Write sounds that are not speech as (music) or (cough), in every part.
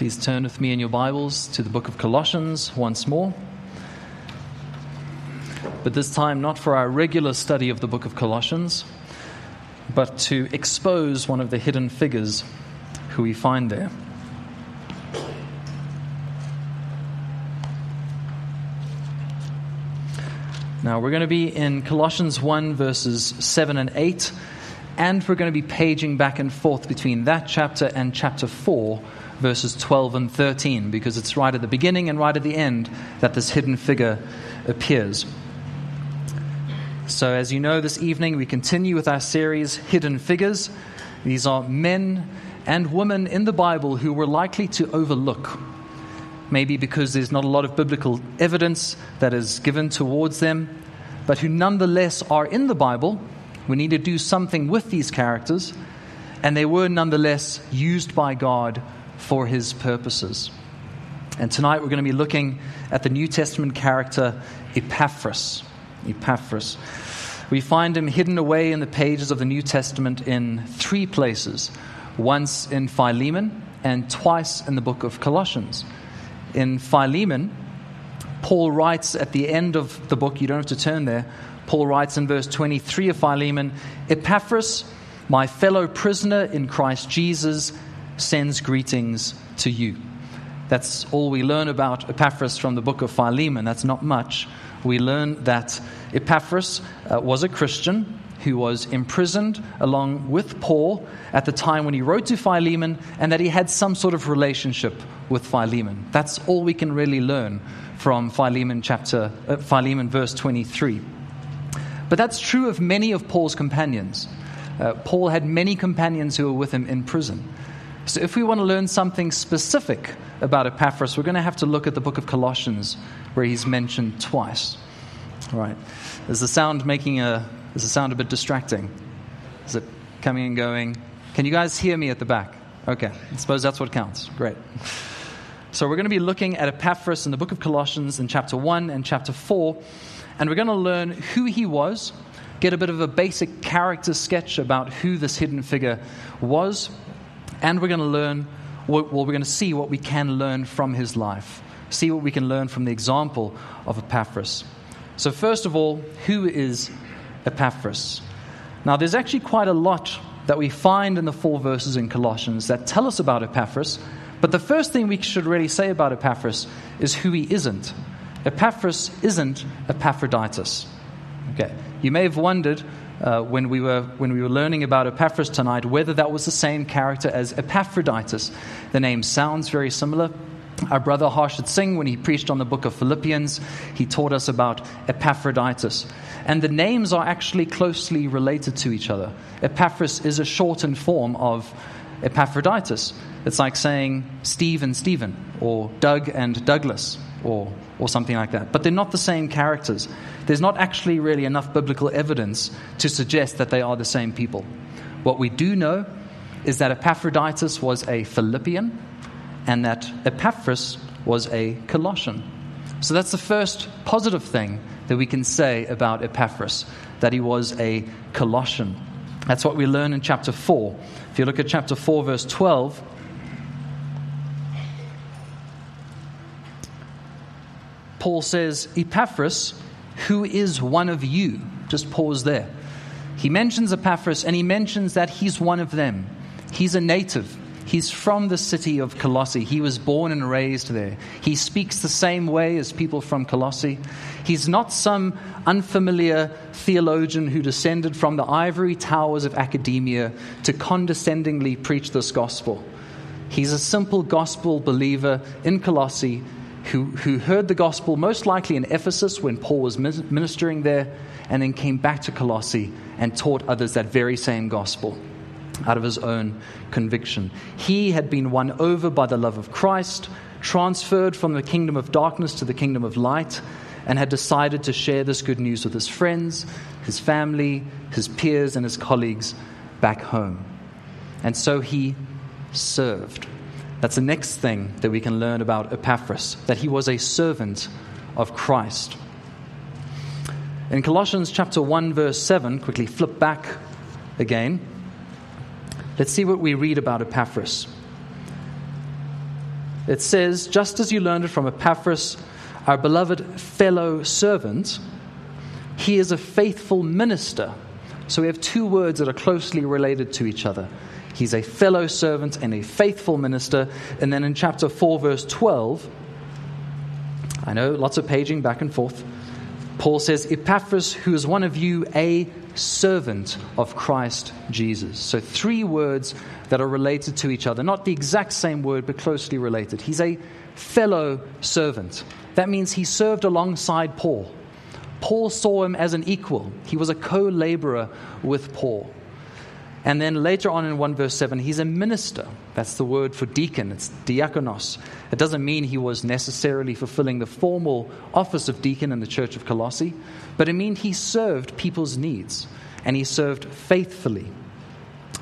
Please turn with me in your Bibles to the book of Colossians once more. But this time, not for our regular study of the book of Colossians, but to expose one of the hidden figures who we find there. Now, we're going to be in Colossians 1, verses 7 and 8, and we're going to be paging back and forth between that chapter and chapter 4 verses 12 and 13, because it's right at the beginning and right at the end that this hidden figure appears. So, as you know, this evening we continue with our series, Hidden Figures. These are men and women in the Bible who we're likely to overlook. Maybe because there's not a lot of biblical evidence that is given towards them, but who nonetheless are in the Bible. We need to do something with these characters, and they were nonetheless used by God for his purposes. And tonight we're going to be looking at the New Testament character Epaphras. Epaphras. We find him hidden away in the pages of the New Testament in three places once in Philemon and twice in the book of Colossians. In Philemon, Paul writes at the end of the book, you don't have to turn there. Paul writes in verse 23 of Philemon Epaphras, my fellow prisoner in Christ Jesus, sends greetings to you. That's all we learn about Epaphras from the book of Philemon. That's not much. We learn that Epaphras uh, was a Christian who was imprisoned along with Paul at the time when he wrote to Philemon, and that he had some sort of relationship with Philemon. That's all we can really learn from Philemon chapter uh, Philemon verse 23. But that's true of many of Paul's companions. Uh, Paul had many companions who were with him in prison. So, if we want to learn something specific about Epaphras, we're going to have to look at the book of Colossians, where he's mentioned twice. All right. Is the sound making a? Is the sound a bit distracting? Is it coming and going? Can you guys hear me at the back? Okay. I suppose that's what counts. Great. So we're going to be looking at Epaphras in the book of Colossians in chapter 1 and chapter 4, and we're going to learn who he was, get a bit of a basic character sketch about who this hidden figure was, and we're going to learn, well, we're going to see what we can learn from his life, see what we can learn from the example of Epaphras. So, first of all, who is Epaphras? Now, there's actually quite a lot that we find in the four verses in Colossians that tell us about Epaphras. But the first thing we should really say about Epaphras is who he isn't. Epaphras isn't Epaphroditus. Okay. You may have wondered uh, when, we were, when we were learning about Epaphras tonight whether that was the same character as Epaphroditus. The name sounds very similar. Our brother Harshad Singh, when he preached on the book of Philippians, he taught us about Epaphroditus. And the names are actually closely related to each other. Epaphras is a shortened form of Epaphroditus. It's like saying Steve and Stephen, or Doug and Douglas, or, or something like that. But they're not the same characters. There's not actually really enough biblical evidence to suggest that they are the same people. What we do know is that Epaphroditus was a Philippian and that Epaphras was a Colossian. So that's the first positive thing that we can say about Epaphras, that he was a Colossian. That's what we learn in chapter 4. If you look at chapter 4, verse 12, Paul says, Epaphras, who is one of you. Just pause there. He mentions Epaphras and he mentions that he's one of them. He's a native. He's from the city of Colossae. He was born and raised there. He speaks the same way as people from Colossae. He's not some unfamiliar theologian who descended from the ivory towers of academia to condescendingly preach this gospel. He's a simple gospel believer in Colossae who, who heard the gospel most likely in Ephesus when Paul was ministering there, and then came back to Colossae and taught others that very same gospel out of his own conviction. He had been won over by the love of Christ, transferred from the kingdom of darkness to the kingdom of light, and had decided to share this good news with his friends, his family, his peers, and his colleagues back home. And so he served. That's the next thing that we can learn about Epaphras, that he was a servant of Christ. In Colossians chapter 1 verse 7, quickly flip back again. Let's see what we read about Epaphras. It says, Just as you learned it from Epaphras, our beloved fellow servant, he is a faithful minister. So we have two words that are closely related to each other. He's a fellow servant and a faithful minister. And then in chapter 4, verse 12, I know lots of paging back and forth. Paul says, Epaphras, who is one of you, a servant of Christ Jesus. So, three words that are related to each other. Not the exact same word, but closely related. He's a fellow servant. That means he served alongside Paul. Paul saw him as an equal, he was a co laborer with Paul. And then later on in 1 verse 7, he's a minister. That's the word for deacon. It's diakonos. It doesn't mean he was necessarily fulfilling the formal office of deacon in the church of Colossae, but it means he served people's needs and he served faithfully.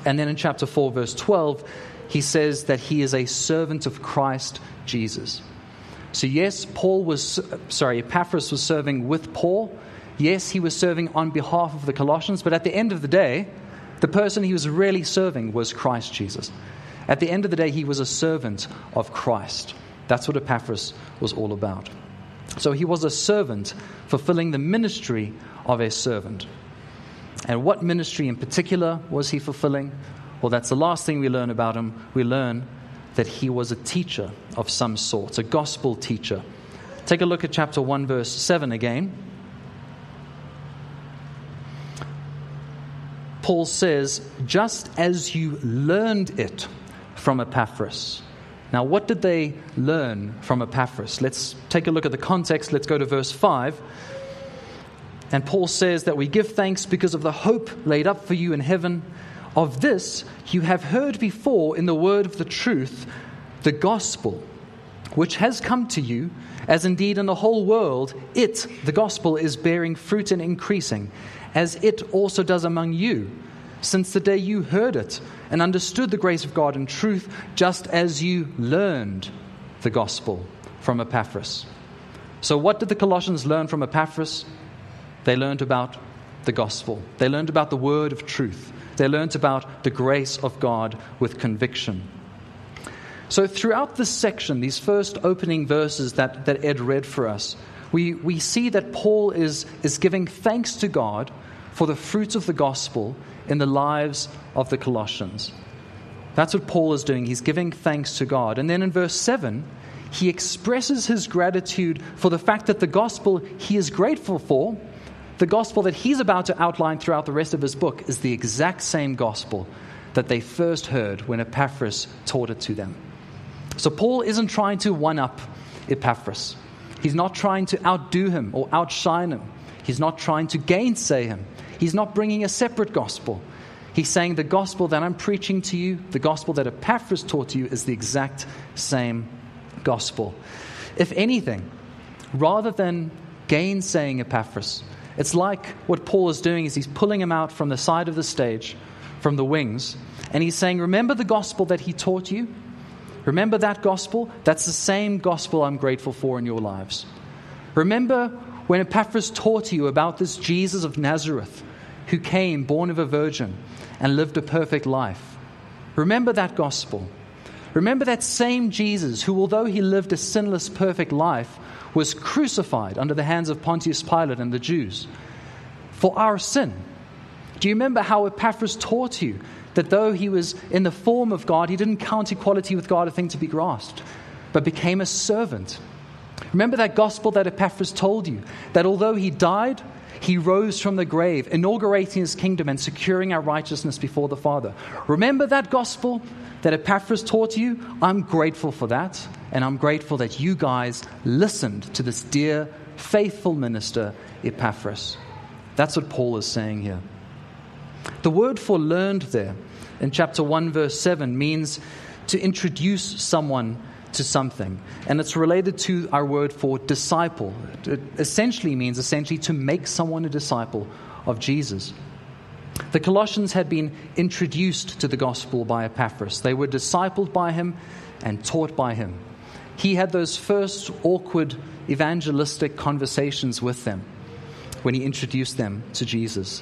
And then in chapter 4, verse 12, he says that he is a servant of Christ Jesus. So, yes, Paul was, sorry, Epaphras was serving with Paul. Yes, he was serving on behalf of the Colossians, but at the end of the day, the person he was really serving was Christ Jesus. At the end of the day, he was a servant of Christ. That's what Epaphras was all about. So he was a servant fulfilling the ministry of a servant. And what ministry in particular was he fulfilling? Well, that's the last thing we learn about him. We learn that he was a teacher of some sort, a gospel teacher. Take a look at chapter 1, verse 7 again. Paul says, just as you learned it from Epaphras. Now, what did they learn from Epaphras? Let's take a look at the context. Let's go to verse 5. And Paul says that we give thanks because of the hope laid up for you in heaven. Of this you have heard before in the word of the truth, the gospel, which has come to you, as indeed in the whole world, it, the gospel, is bearing fruit and increasing as it also does among you, since the day you heard it and understood the grace of God in truth, just as you learned the gospel from Epaphras. So, what did the Colossians learn from Epaphras? They learned about the gospel, they learned about the word of truth, they learned about the grace of God with conviction. So, throughout this section, these first opening verses that, that Ed read for us, we, we see that Paul is, is giving thanks to God for the fruits of the gospel in the lives of the Colossians. That's what Paul is doing. He's giving thanks to God. And then in verse 7, he expresses his gratitude for the fact that the gospel he is grateful for, the gospel that he's about to outline throughout the rest of his book, is the exact same gospel that they first heard when Epaphras taught it to them. So Paul isn't trying to one up Epaphras. He's not trying to outdo him or outshine him. He's not trying to gainsay him. He's not bringing a separate gospel. He's saying the gospel that I'm preaching to you, the gospel that Epaphras taught you, is the exact same gospel. If anything, rather than gainsaying Epaphras, it's like what Paul is doing is he's pulling him out from the side of the stage, from the wings, and he's saying, Remember the gospel that he taught you? Remember that gospel? That's the same gospel I'm grateful for in your lives. Remember when Epaphras taught you about this Jesus of Nazareth who came born of a virgin and lived a perfect life. Remember that gospel. Remember that same Jesus who, although he lived a sinless, perfect life, was crucified under the hands of Pontius Pilate and the Jews for our sin. Do you remember how Epaphras taught you that though he was in the form of God, he didn't count equality with God a thing to be grasped, but became a servant? Remember that gospel that Epaphras told you that although he died, he rose from the grave, inaugurating his kingdom and securing our righteousness before the Father. Remember that gospel that Epaphras taught you? I'm grateful for that, and I'm grateful that you guys listened to this dear, faithful minister, Epaphras. That's what Paul is saying here. The word for learned there in chapter 1, verse 7 means to introduce someone to something. And it's related to our word for disciple. It essentially means essentially to make someone a disciple of Jesus. The Colossians had been introduced to the gospel by Epaphras. They were discipled by him and taught by him. He had those first awkward evangelistic conversations with them when he introduced them to Jesus.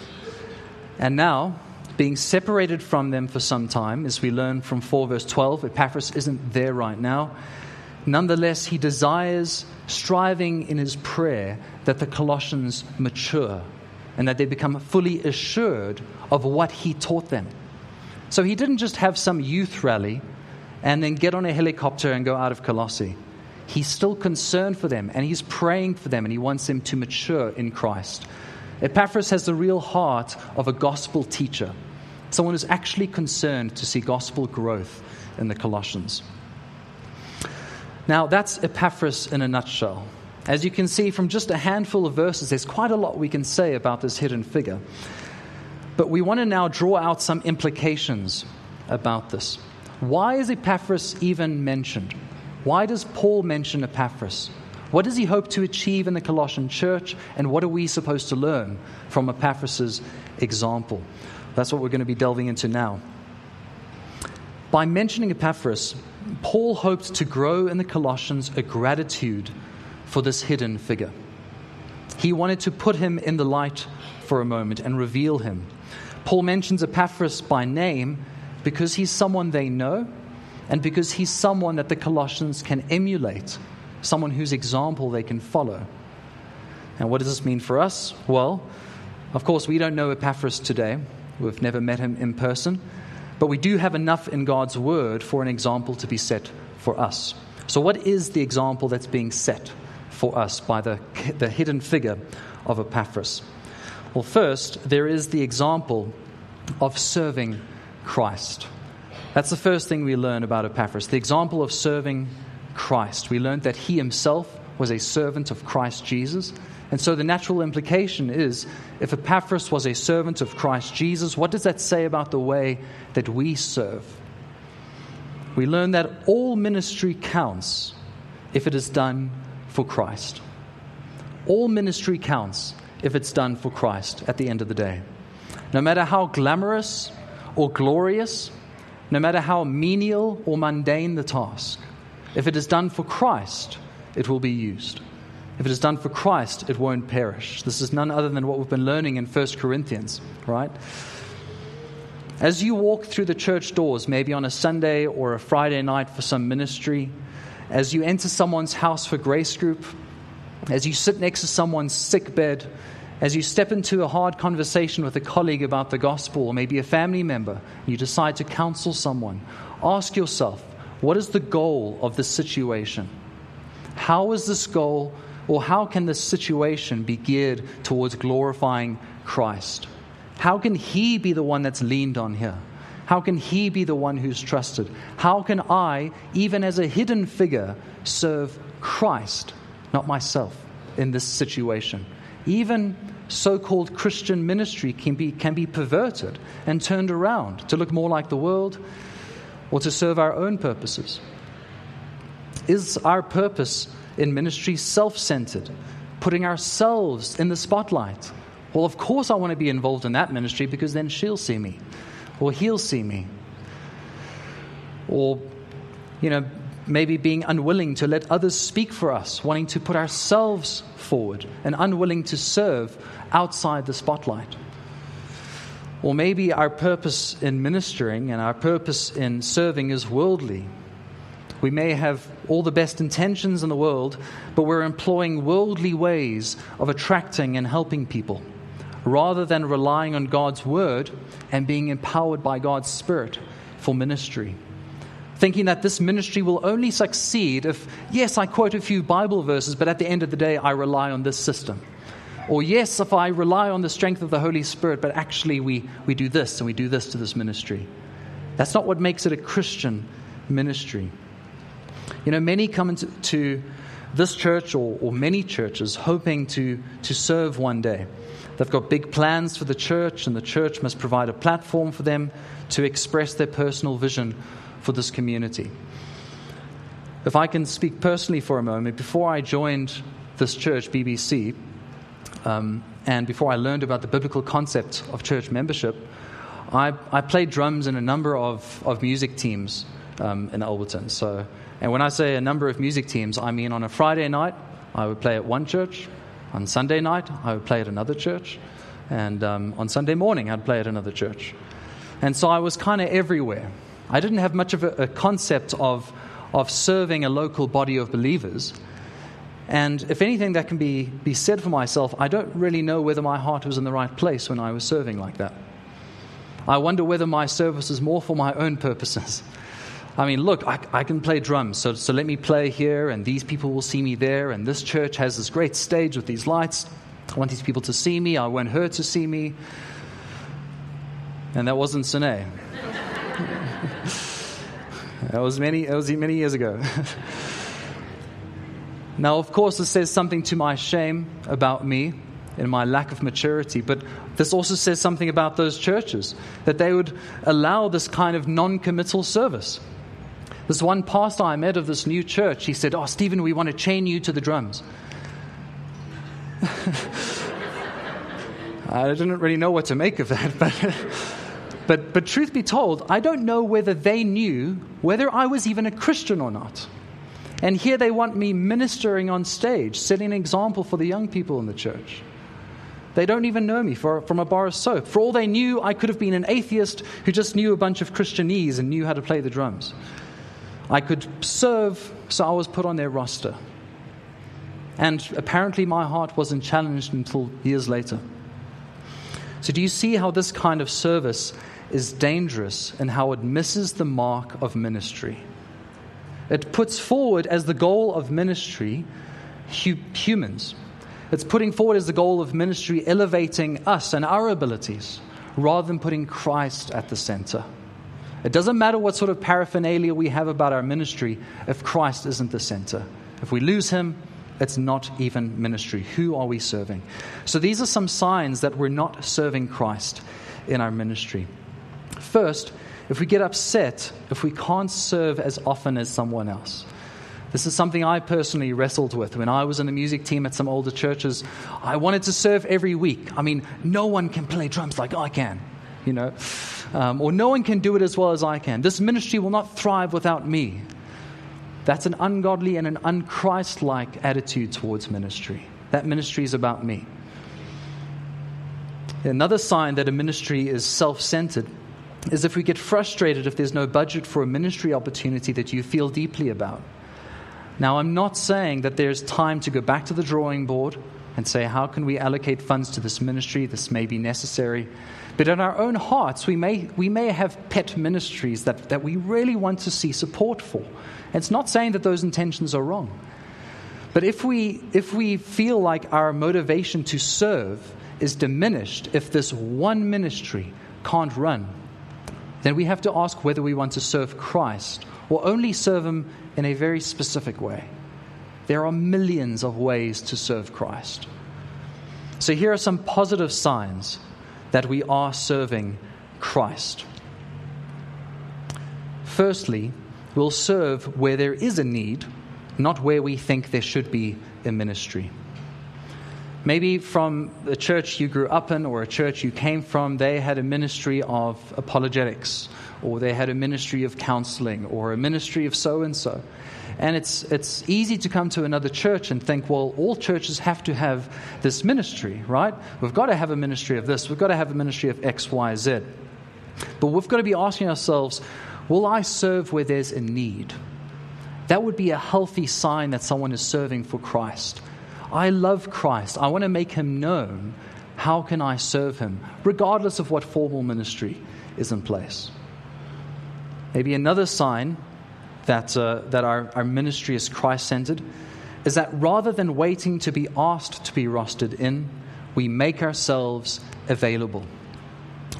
And now, being separated from them for some time, as we learn from 4 verse 12. Epaphras isn't there right now. Nonetheless, he desires, striving in his prayer, that the Colossians mature and that they become fully assured of what he taught them. So he didn't just have some youth rally and then get on a helicopter and go out of Colossae. He's still concerned for them and he's praying for them and he wants them to mature in Christ. Epaphras has the real heart of a gospel teacher, someone who's actually concerned to see gospel growth in the Colossians. Now, that's Epaphras in a nutshell. As you can see from just a handful of verses, there's quite a lot we can say about this hidden figure. But we want to now draw out some implications about this. Why is Epaphras even mentioned? Why does Paul mention Epaphras? What does he hope to achieve in the Colossian church, and what are we supposed to learn from Epaphras' example? That's what we're going to be delving into now. By mentioning Epaphras, Paul hoped to grow in the Colossians a gratitude for this hidden figure. He wanted to put him in the light for a moment and reveal him. Paul mentions Epaphras by name because he's someone they know and because he's someone that the Colossians can emulate, someone whose example they can follow. And what does this mean for us? Well, of course, we don't know Epaphras today. We've never met him in person. But we do have enough in God's word for an example to be set for us. So, what is the example that's being set for us by the, the hidden figure of Epaphras? Well, first, there is the example of serving Christ. That's the first thing we learn about Epaphras the example of serving Christ. We learned that he himself was a servant of Christ Jesus. And so the natural implication is if Epaphras was a servant of Christ Jesus, what does that say about the way that we serve? We learn that all ministry counts if it is done for Christ. All ministry counts if it's done for Christ at the end of the day. No matter how glamorous or glorious, no matter how menial or mundane the task, if it is done for Christ, it will be used. If it is done for Christ, it won't perish. This is none other than what we've been learning in 1 Corinthians, right? As you walk through the church doors, maybe on a Sunday or a Friday night for some ministry, as you enter someone's house for grace group, as you sit next to someone's sick bed, as you step into a hard conversation with a colleague about the gospel, or maybe a family member, you decide to counsel someone, ask yourself, what is the goal of this situation? How is this goal, or how can this situation be geared towards glorifying Christ? How can He be the one that's leaned on here? How can He be the one who's trusted? How can I, even as a hidden figure, serve Christ, not myself, in this situation? Even so called Christian ministry can be, can be perverted and turned around to look more like the world or to serve our own purposes. Is our purpose in ministry self centered, putting ourselves in the spotlight? Well, of course, I want to be involved in that ministry because then she'll see me or he'll see me. Or, you know, maybe being unwilling to let others speak for us, wanting to put ourselves forward, and unwilling to serve outside the spotlight. Or maybe our purpose in ministering and our purpose in serving is worldly. We may have all the best intentions in the world, but we're employing worldly ways of attracting and helping people rather than relying on God's word and being empowered by God's Spirit for ministry. Thinking that this ministry will only succeed if, yes, I quote a few Bible verses, but at the end of the day, I rely on this system. Or, yes, if I rely on the strength of the Holy Spirit, but actually we, we do this and we do this to this ministry. That's not what makes it a Christian ministry. You know, many come into to this church or, or many churches hoping to, to serve one day. They've got big plans for the church, and the church must provide a platform for them to express their personal vision for this community. If I can speak personally for a moment, before I joined this church, BBC, um, and before I learned about the biblical concept of church membership, I, I played drums in a number of, of music teams um, in Alberton. So, and when I say a number of music teams, I mean on a Friday night, I would play at one church. On Sunday night, I would play at another church. And um, on Sunday morning, I'd play at another church. And so I was kind of everywhere. I didn't have much of a, a concept of, of serving a local body of believers. And if anything that can be, be said for myself, I don't really know whether my heart was in the right place when I was serving like that. I wonder whether my service is more for my own purposes. I mean, look, I, I, can play drums, so, so let me play here, and these people will see me there, and this church has this great stage with these lights. I want these people to see me, I want her to see me. And that wasn't Sine. (laughs) that, was many, that was many years ago. (laughs) now, of course, this says something to my shame about me in my lack of maturity. But this also says something about those churches that they would allow this kind of non committal service. This one pastor I met of this new church, he said, Oh, Stephen, we want to chain you to the drums. (laughs) I didn't really know what to make of that, (laughs) but, but, but truth be told, I don't know whether they knew whether I was even a Christian or not. And here they want me ministering on stage, setting an example for the young people in the church. They don't even know me for, from a bar of soap. For all they knew, I could have been an atheist who just knew a bunch of Christianese and knew how to play the drums. I could serve, so I was put on their roster. And apparently, my heart wasn't challenged until years later. So, do you see how this kind of service is dangerous and how it misses the mark of ministry? It puts forward as the goal of ministry hu- humans. It's putting forward as the goal of ministry elevating us and our abilities rather than putting Christ at the center. It doesn't matter what sort of paraphernalia we have about our ministry if Christ isn't the center. If we lose him, it's not even ministry. Who are we serving? So these are some signs that we're not serving Christ in our ministry. First, if we get upset if we can't serve as often as someone else. This is something I personally wrestled with when I was in the music team at some older churches. I wanted to serve every week. I mean, no one can play drums like I can, you know, um, or no one can do it as well as I can. This ministry will not thrive without me. That's an ungodly and an unchrist like attitude towards ministry. That ministry is about me. Another sign that a ministry is self centered is if we get frustrated if there's no budget for a ministry opportunity that you feel deeply about. Now, I'm not saying that there's time to go back to the drawing board and say, how can we allocate funds to this ministry? This may be necessary. But in our own hearts, we may, we may have pet ministries that, that we really want to see support for. It's not saying that those intentions are wrong. But if we, if we feel like our motivation to serve is diminished if this one ministry can't run, then we have to ask whether we want to serve Christ or only serve Him in a very specific way. There are millions of ways to serve Christ. So here are some positive signs that we are serving Christ. Firstly, we'll serve where there is a need, not where we think there should be a ministry. Maybe from the church you grew up in or a church you came from, they had a ministry of apologetics, or they had a ministry of counseling, or a ministry of so and so. And it's, it's easy to come to another church and think, well, all churches have to have this ministry, right? We've got to have a ministry of this, we've got to have a ministry of X, Y, Z. But we've got to be asking ourselves, Will I serve where there's a need? That would be a healthy sign that someone is serving for Christ. I love Christ. I want to make him known. How can I serve him, regardless of what formal ministry is in place? Maybe another sign that, uh, that our, our ministry is Christ centered is that rather than waiting to be asked to be rostered in, we make ourselves available.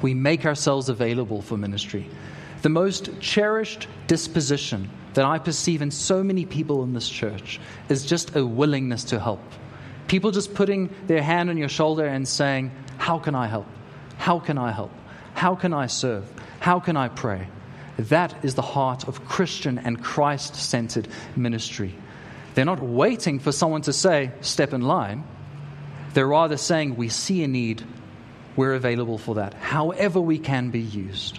We make ourselves available for ministry. The most cherished disposition that I perceive in so many people in this church is just a willingness to help. People just putting their hand on your shoulder and saying, How can I help? How can I help? How can I serve? How can I pray? That is the heart of Christian and Christ centered ministry. They're not waiting for someone to say, Step in line. They're rather saying, We see a need, we're available for that, however we can be used.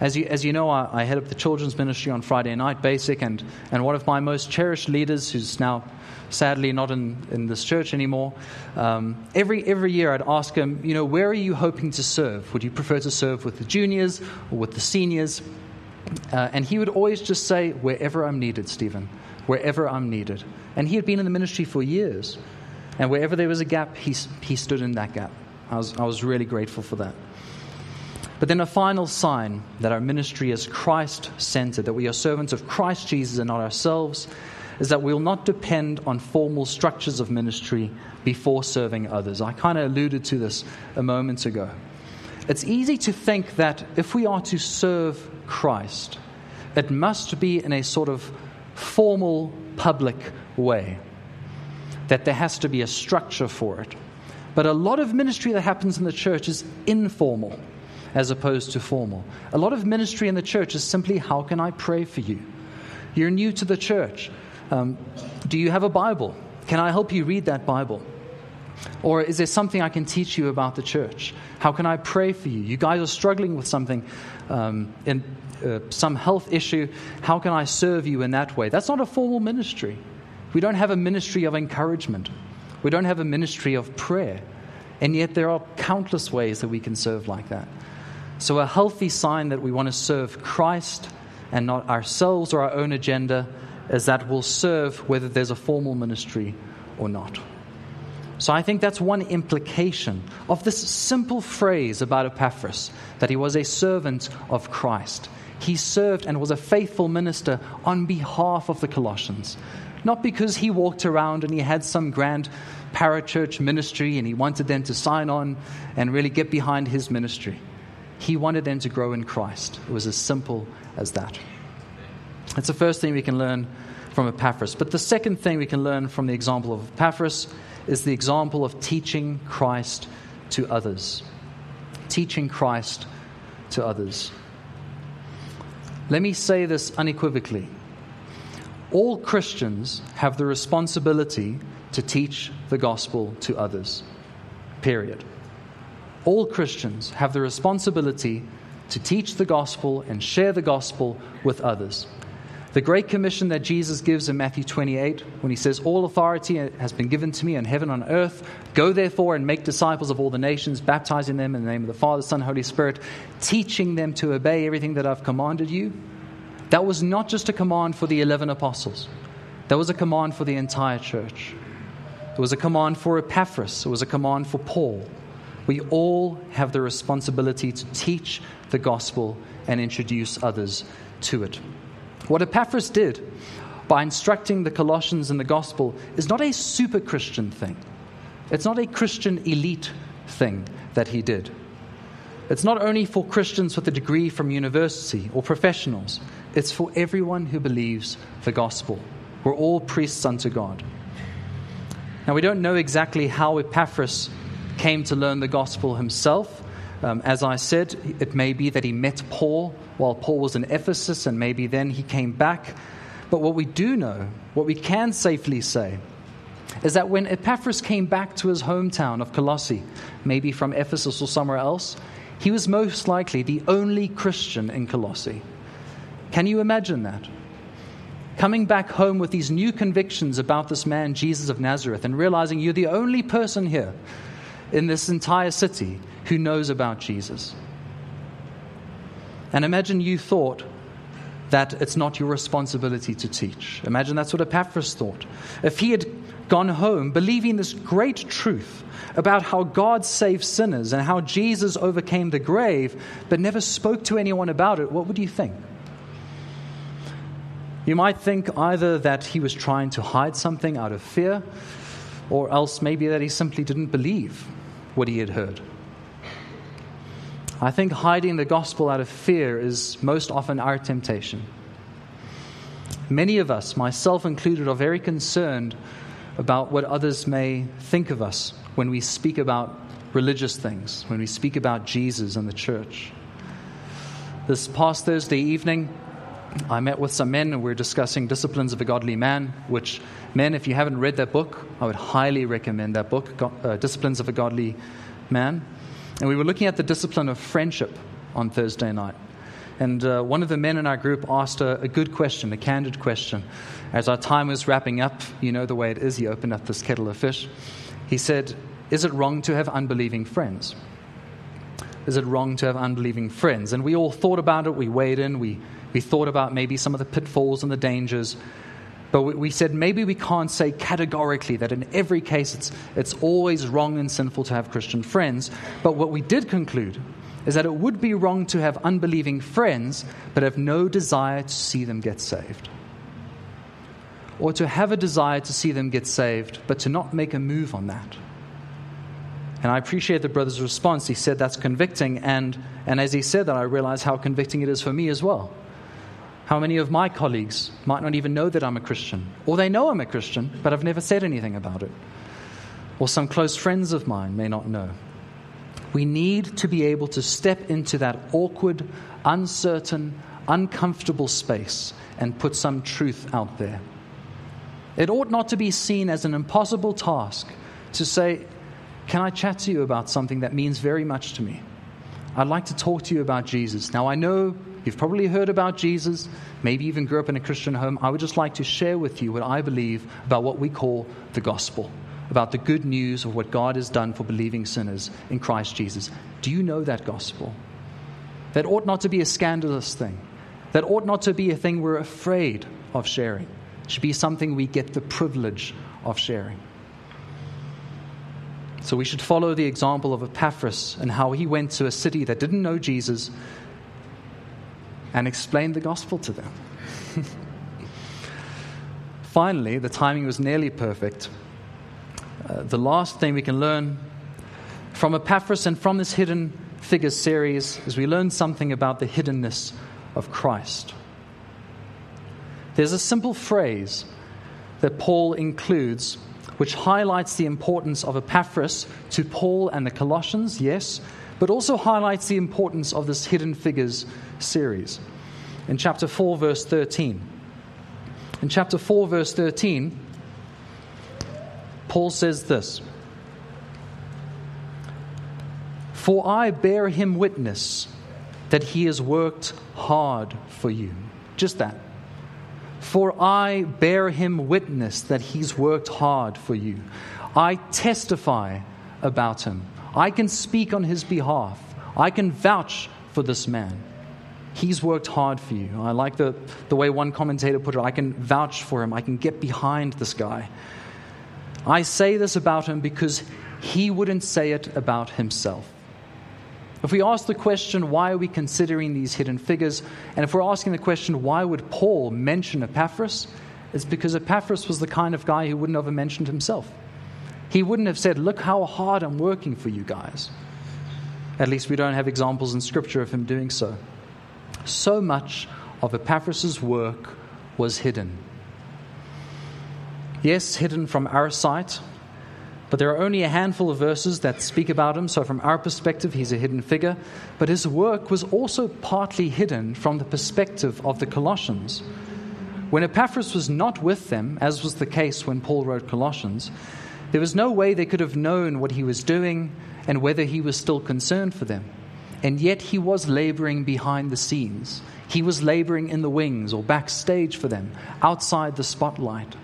As you, as you know, I, I head up the children's ministry on Friday night, basic, and, and one of my most cherished leaders, who's now sadly not in, in this church anymore, um, every, every year I'd ask him, you know, where are you hoping to serve? Would you prefer to serve with the juniors or with the seniors? Uh, and he would always just say, Wherever I'm needed, Stephen, wherever I'm needed. And he had been in the ministry for years. And wherever there was a gap, he, he stood in that gap. I was, I was really grateful for that. But then a final sign that our ministry is Christ centered, that we are servants of Christ Jesus and not ourselves, is that we will not depend on formal structures of ministry before serving others. I kind of alluded to this a moment ago. It's easy to think that if we are to serve Christ, it must be in a sort of formal, public way, that there has to be a structure for it. But a lot of ministry that happens in the church is informal as opposed to formal. A lot of ministry in the church is simply, How can I pray for you? You're new to the church. Um, do you have a Bible? Can I help you read that Bible? Or is there something I can teach you about the church? How can I pray for you? You guys are struggling with something, um, in, uh, some health issue. How can I serve you in that way? That's not a formal ministry. We don't have a ministry of encouragement, we don't have a ministry of prayer. And yet, there are countless ways that we can serve like that. So, a healthy sign that we want to serve Christ and not ourselves or our own agenda is that we'll serve whether there's a formal ministry or not. So, I think that's one implication of this simple phrase about Epaphras that he was a servant of Christ. He served and was a faithful minister on behalf of the Colossians. Not because he walked around and he had some grand parachurch ministry and he wanted them to sign on and really get behind his ministry. He wanted them to grow in Christ. It was as simple as that. That's the first thing we can learn from Epaphras. But the second thing we can learn from the example of Epaphras is the example of teaching Christ to others. Teaching Christ to others. Let me say this unequivocally. All Christians have the responsibility to teach the gospel to others. Period all Christians have the responsibility to teach the gospel and share the gospel with others. The great commission that Jesus gives in Matthew 28, when he says, All authority has been given to me in heaven and on earth. Go therefore and make disciples of all the nations, baptizing them in the name of the Father, Son, Holy Spirit, teaching them to obey everything that I've commanded you. That was not just a command for the 11 apostles, that was a command for the entire church. It was a command for Epaphras, it was a command for Paul. We all have the responsibility to teach the gospel and introduce others to it. What Epaphras did by instructing the Colossians in the gospel is not a super Christian thing. It's not a Christian elite thing that he did. It's not only for Christians with a degree from university or professionals, it's for everyone who believes the gospel. We're all priests unto God. Now, we don't know exactly how Epaphras came to learn the gospel himself. Um, as I said, it may be that he met Paul while Paul was in Ephesus, and maybe then he came back. But what we do know, what we can safely say, is that when Epaphras came back to his hometown of Colossae, maybe from Ephesus or somewhere else, he was most likely the only Christian in Colossae. Can you imagine that? Coming back home with these new convictions about this man, Jesus of Nazareth, and realizing you're the only person here in this entire city who knows about Jesus. And imagine you thought that it's not your responsibility to teach. Imagine that's what Epaphras thought. If he had gone home believing this great truth about how God saves sinners and how Jesus overcame the grave, but never spoke to anyone about it, what would you think? You might think either that he was trying to hide something out of fear, or else maybe that he simply didn't believe what he had heard. I think hiding the gospel out of fear is most often our temptation. Many of us, myself included, are very concerned about what others may think of us when we speak about religious things, when we speak about Jesus and the church. This past Thursday evening, I met with some men and we are discussing Disciplines of a Godly Man, which, men, if you haven't read that book, I would highly recommend that book, uh, Disciplines of a Godly Man. And we were looking at the discipline of friendship on Thursday night. And uh, one of the men in our group asked a, a, good question, a candid question. As our time was wrapping up, you know the way it is, he opened up this kettle of fish. He said, Is it wrong to have unbelieving friends? Is it wrong to have unbelieving friends? And we all thought about it, we weighed in, we We thought about maybe some of the pitfalls and the dangers. But we said maybe we can't say categorically that in every case it's, it's always wrong and sinful to have Christian friends. But what we did conclude is that it would be wrong to have unbelieving friends but have no desire to see them get saved. Or to have a desire to see them get saved but to not make a move on that. And I appreciate the brother's response. He said that's convicting. And, and as he said that, I realized how convicting it is for me as well. How many of my colleagues might not even know that I'm a Christian? Or they know I'm a Christian, but I've never said anything about it. Or some close friends of mine may not know. We need to be able to step into that awkward, uncertain, uncomfortable space and put some truth out there. It ought not to be seen as an impossible task to say, Can I chat to you about something that means very much to me? I'd like to talk to you about Jesus. Now, I know you've probably heard about Jesus, maybe even grew up in a Christian home. I would just like to share with you what I believe about what we call the gospel about the good news of what God has done for believing sinners in Christ Jesus. Do you know that gospel? That ought not to be a scandalous thing. That ought not to be a thing we're afraid of sharing. It should be something we get the privilege of sharing. So we should follow the example of Epaphras and how he went to a city that didn't know Jesus and explained the gospel to them. (laughs) Finally, the timing was nearly perfect. Uh, the last thing we can learn from Epaphras and from this Hidden Figures series is we learn something about the hiddenness of Christ. There's a simple phrase that Paul includes which highlights the importance of Epaphras to Paul and the Colossians, yes, but also highlights the importance of this Hidden Figures series. In chapter 4, verse 13. In chapter 4, verse 13, Paul says this For I bear him witness that he has worked hard for you. Just that. For I bear him witness that he's worked hard for you. I testify about him. I can speak on his behalf. I can vouch for this man. He's worked hard for you. I like the, the way one commentator put it I can vouch for him. I can get behind this guy. I say this about him because he wouldn't say it about himself. If we ask the question, why are we considering these hidden figures? And if we're asking the question, why would Paul mention Epaphras? It's because Epaphras was the kind of guy who wouldn't have mentioned himself. He wouldn't have said, Look how hard I'm working for you guys. At least we don't have examples in Scripture of him doing so. So much of Epaphras' work was hidden. Yes, hidden from our sight, but there are only a handful of verses that speak about him, so from our perspective, he's a hidden figure. But his work was also partly hidden from the perspective of the Colossians. When Epaphras was not with them, as was the case when Paul wrote Colossians, there was no way they could have known what he was doing and whether he was still concerned for them. And yet he was laboring behind the scenes. He was laboring in the wings or backstage for them, outside the spotlight.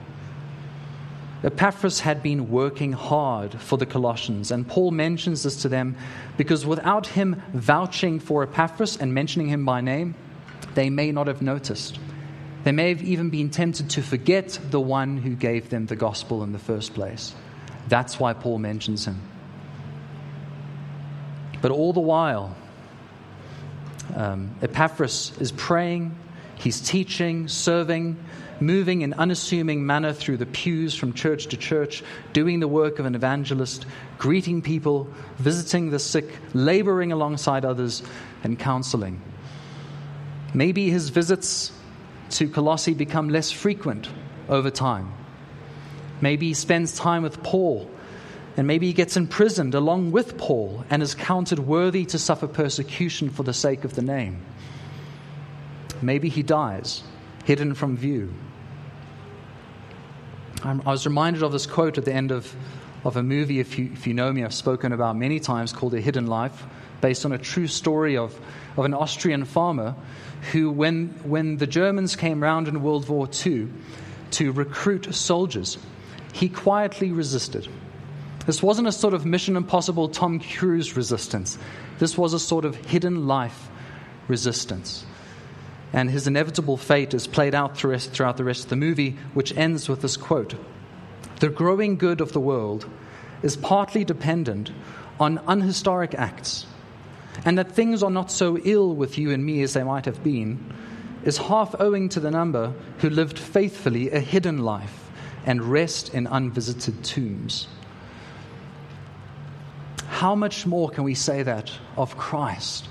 Epaphras had been working hard for the Colossians, and Paul mentions this to them because without him vouching for Epaphras and mentioning him by name, they may not have noticed. They may have even been tempted to forget the one who gave them the gospel in the first place. That's why Paul mentions him. But all the while, um, Epaphras is praying, he's teaching, serving, moving in unassuming manner through the pews from church to church, doing the work of an evangelist, greeting people, visiting the sick, laboring alongside others, and counseling. Maybe his visits to Colossae become less frequent over time. Maybe he spends time with Paul, and maybe he gets imprisoned along with Paul and is counted worthy to suffer persecution for the sake of the name. Maybe he dies, hidden from view. I was reminded of this quote at the end of, of a movie, if you, if you know me, I've spoken about many times, called A Hidden Life, based on a true story of, of an Austrian farmer who, when, when the Germans came round in World War II to recruit soldiers, he quietly resisted. This wasn't a sort of Mission Impossible Tom Cruise resistance. This was a sort of hidden life resistance. And his inevitable fate is played out throughout the rest of the movie, which ends with this quote The growing good of the world is partly dependent on unhistoric acts, and that things are not so ill with you and me as they might have been is half owing to the number who lived faithfully a hidden life and rest in unvisited tombs. How much more can we say that of Christ?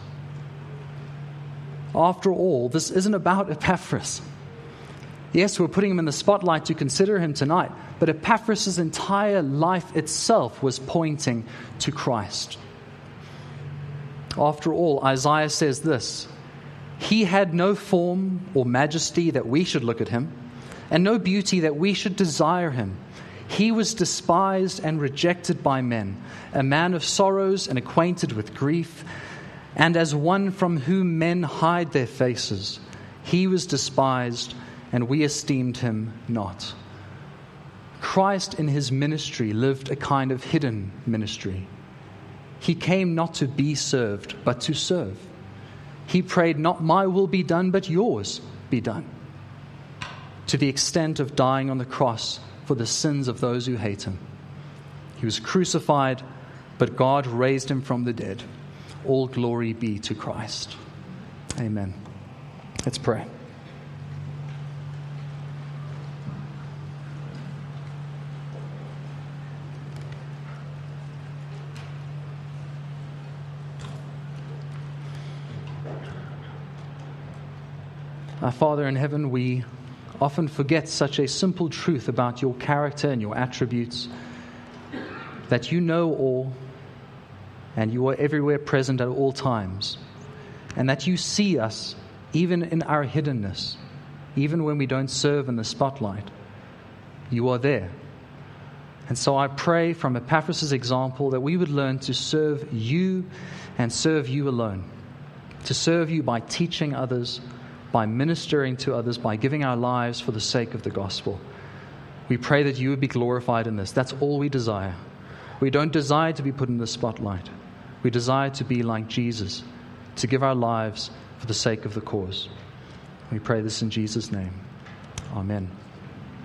After all, this isn't about Epaphras. Yes, we're putting him in the spotlight to consider him tonight, but Epaphras' entire life itself was pointing to Christ. After all, Isaiah says this He had no form or majesty that we should look at him, and no beauty that we should desire him. He was despised and rejected by men, a man of sorrows and acquainted with grief, and as one from whom men hide their faces. He was despised, and we esteemed him not. Christ in his ministry lived a kind of hidden ministry. He came not to be served, but to serve. He prayed, Not my will be done, but yours be done. To the extent of dying on the cross for the sins of those who hate him. He was crucified, but God raised him from the dead. All glory be to Christ. Amen. Let's pray. Our Father in heaven, we often forget such a simple truth about your character and your attributes that you know all and you are everywhere present at all times, and that you see us even in our hiddenness, even when we don't serve in the spotlight. You are there. And so I pray from Epaphras' example that we would learn to serve you and serve you alone, to serve you by teaching others by ministering to others, by giving our lives for the sake of the gospel. We pray that you would be glorified in this. That's all we desire. We don't desire to be put in the spotlight. We desire to be like Jesus, to give our lives for the sake of the cause. We pray this in Jesus' name. Amen.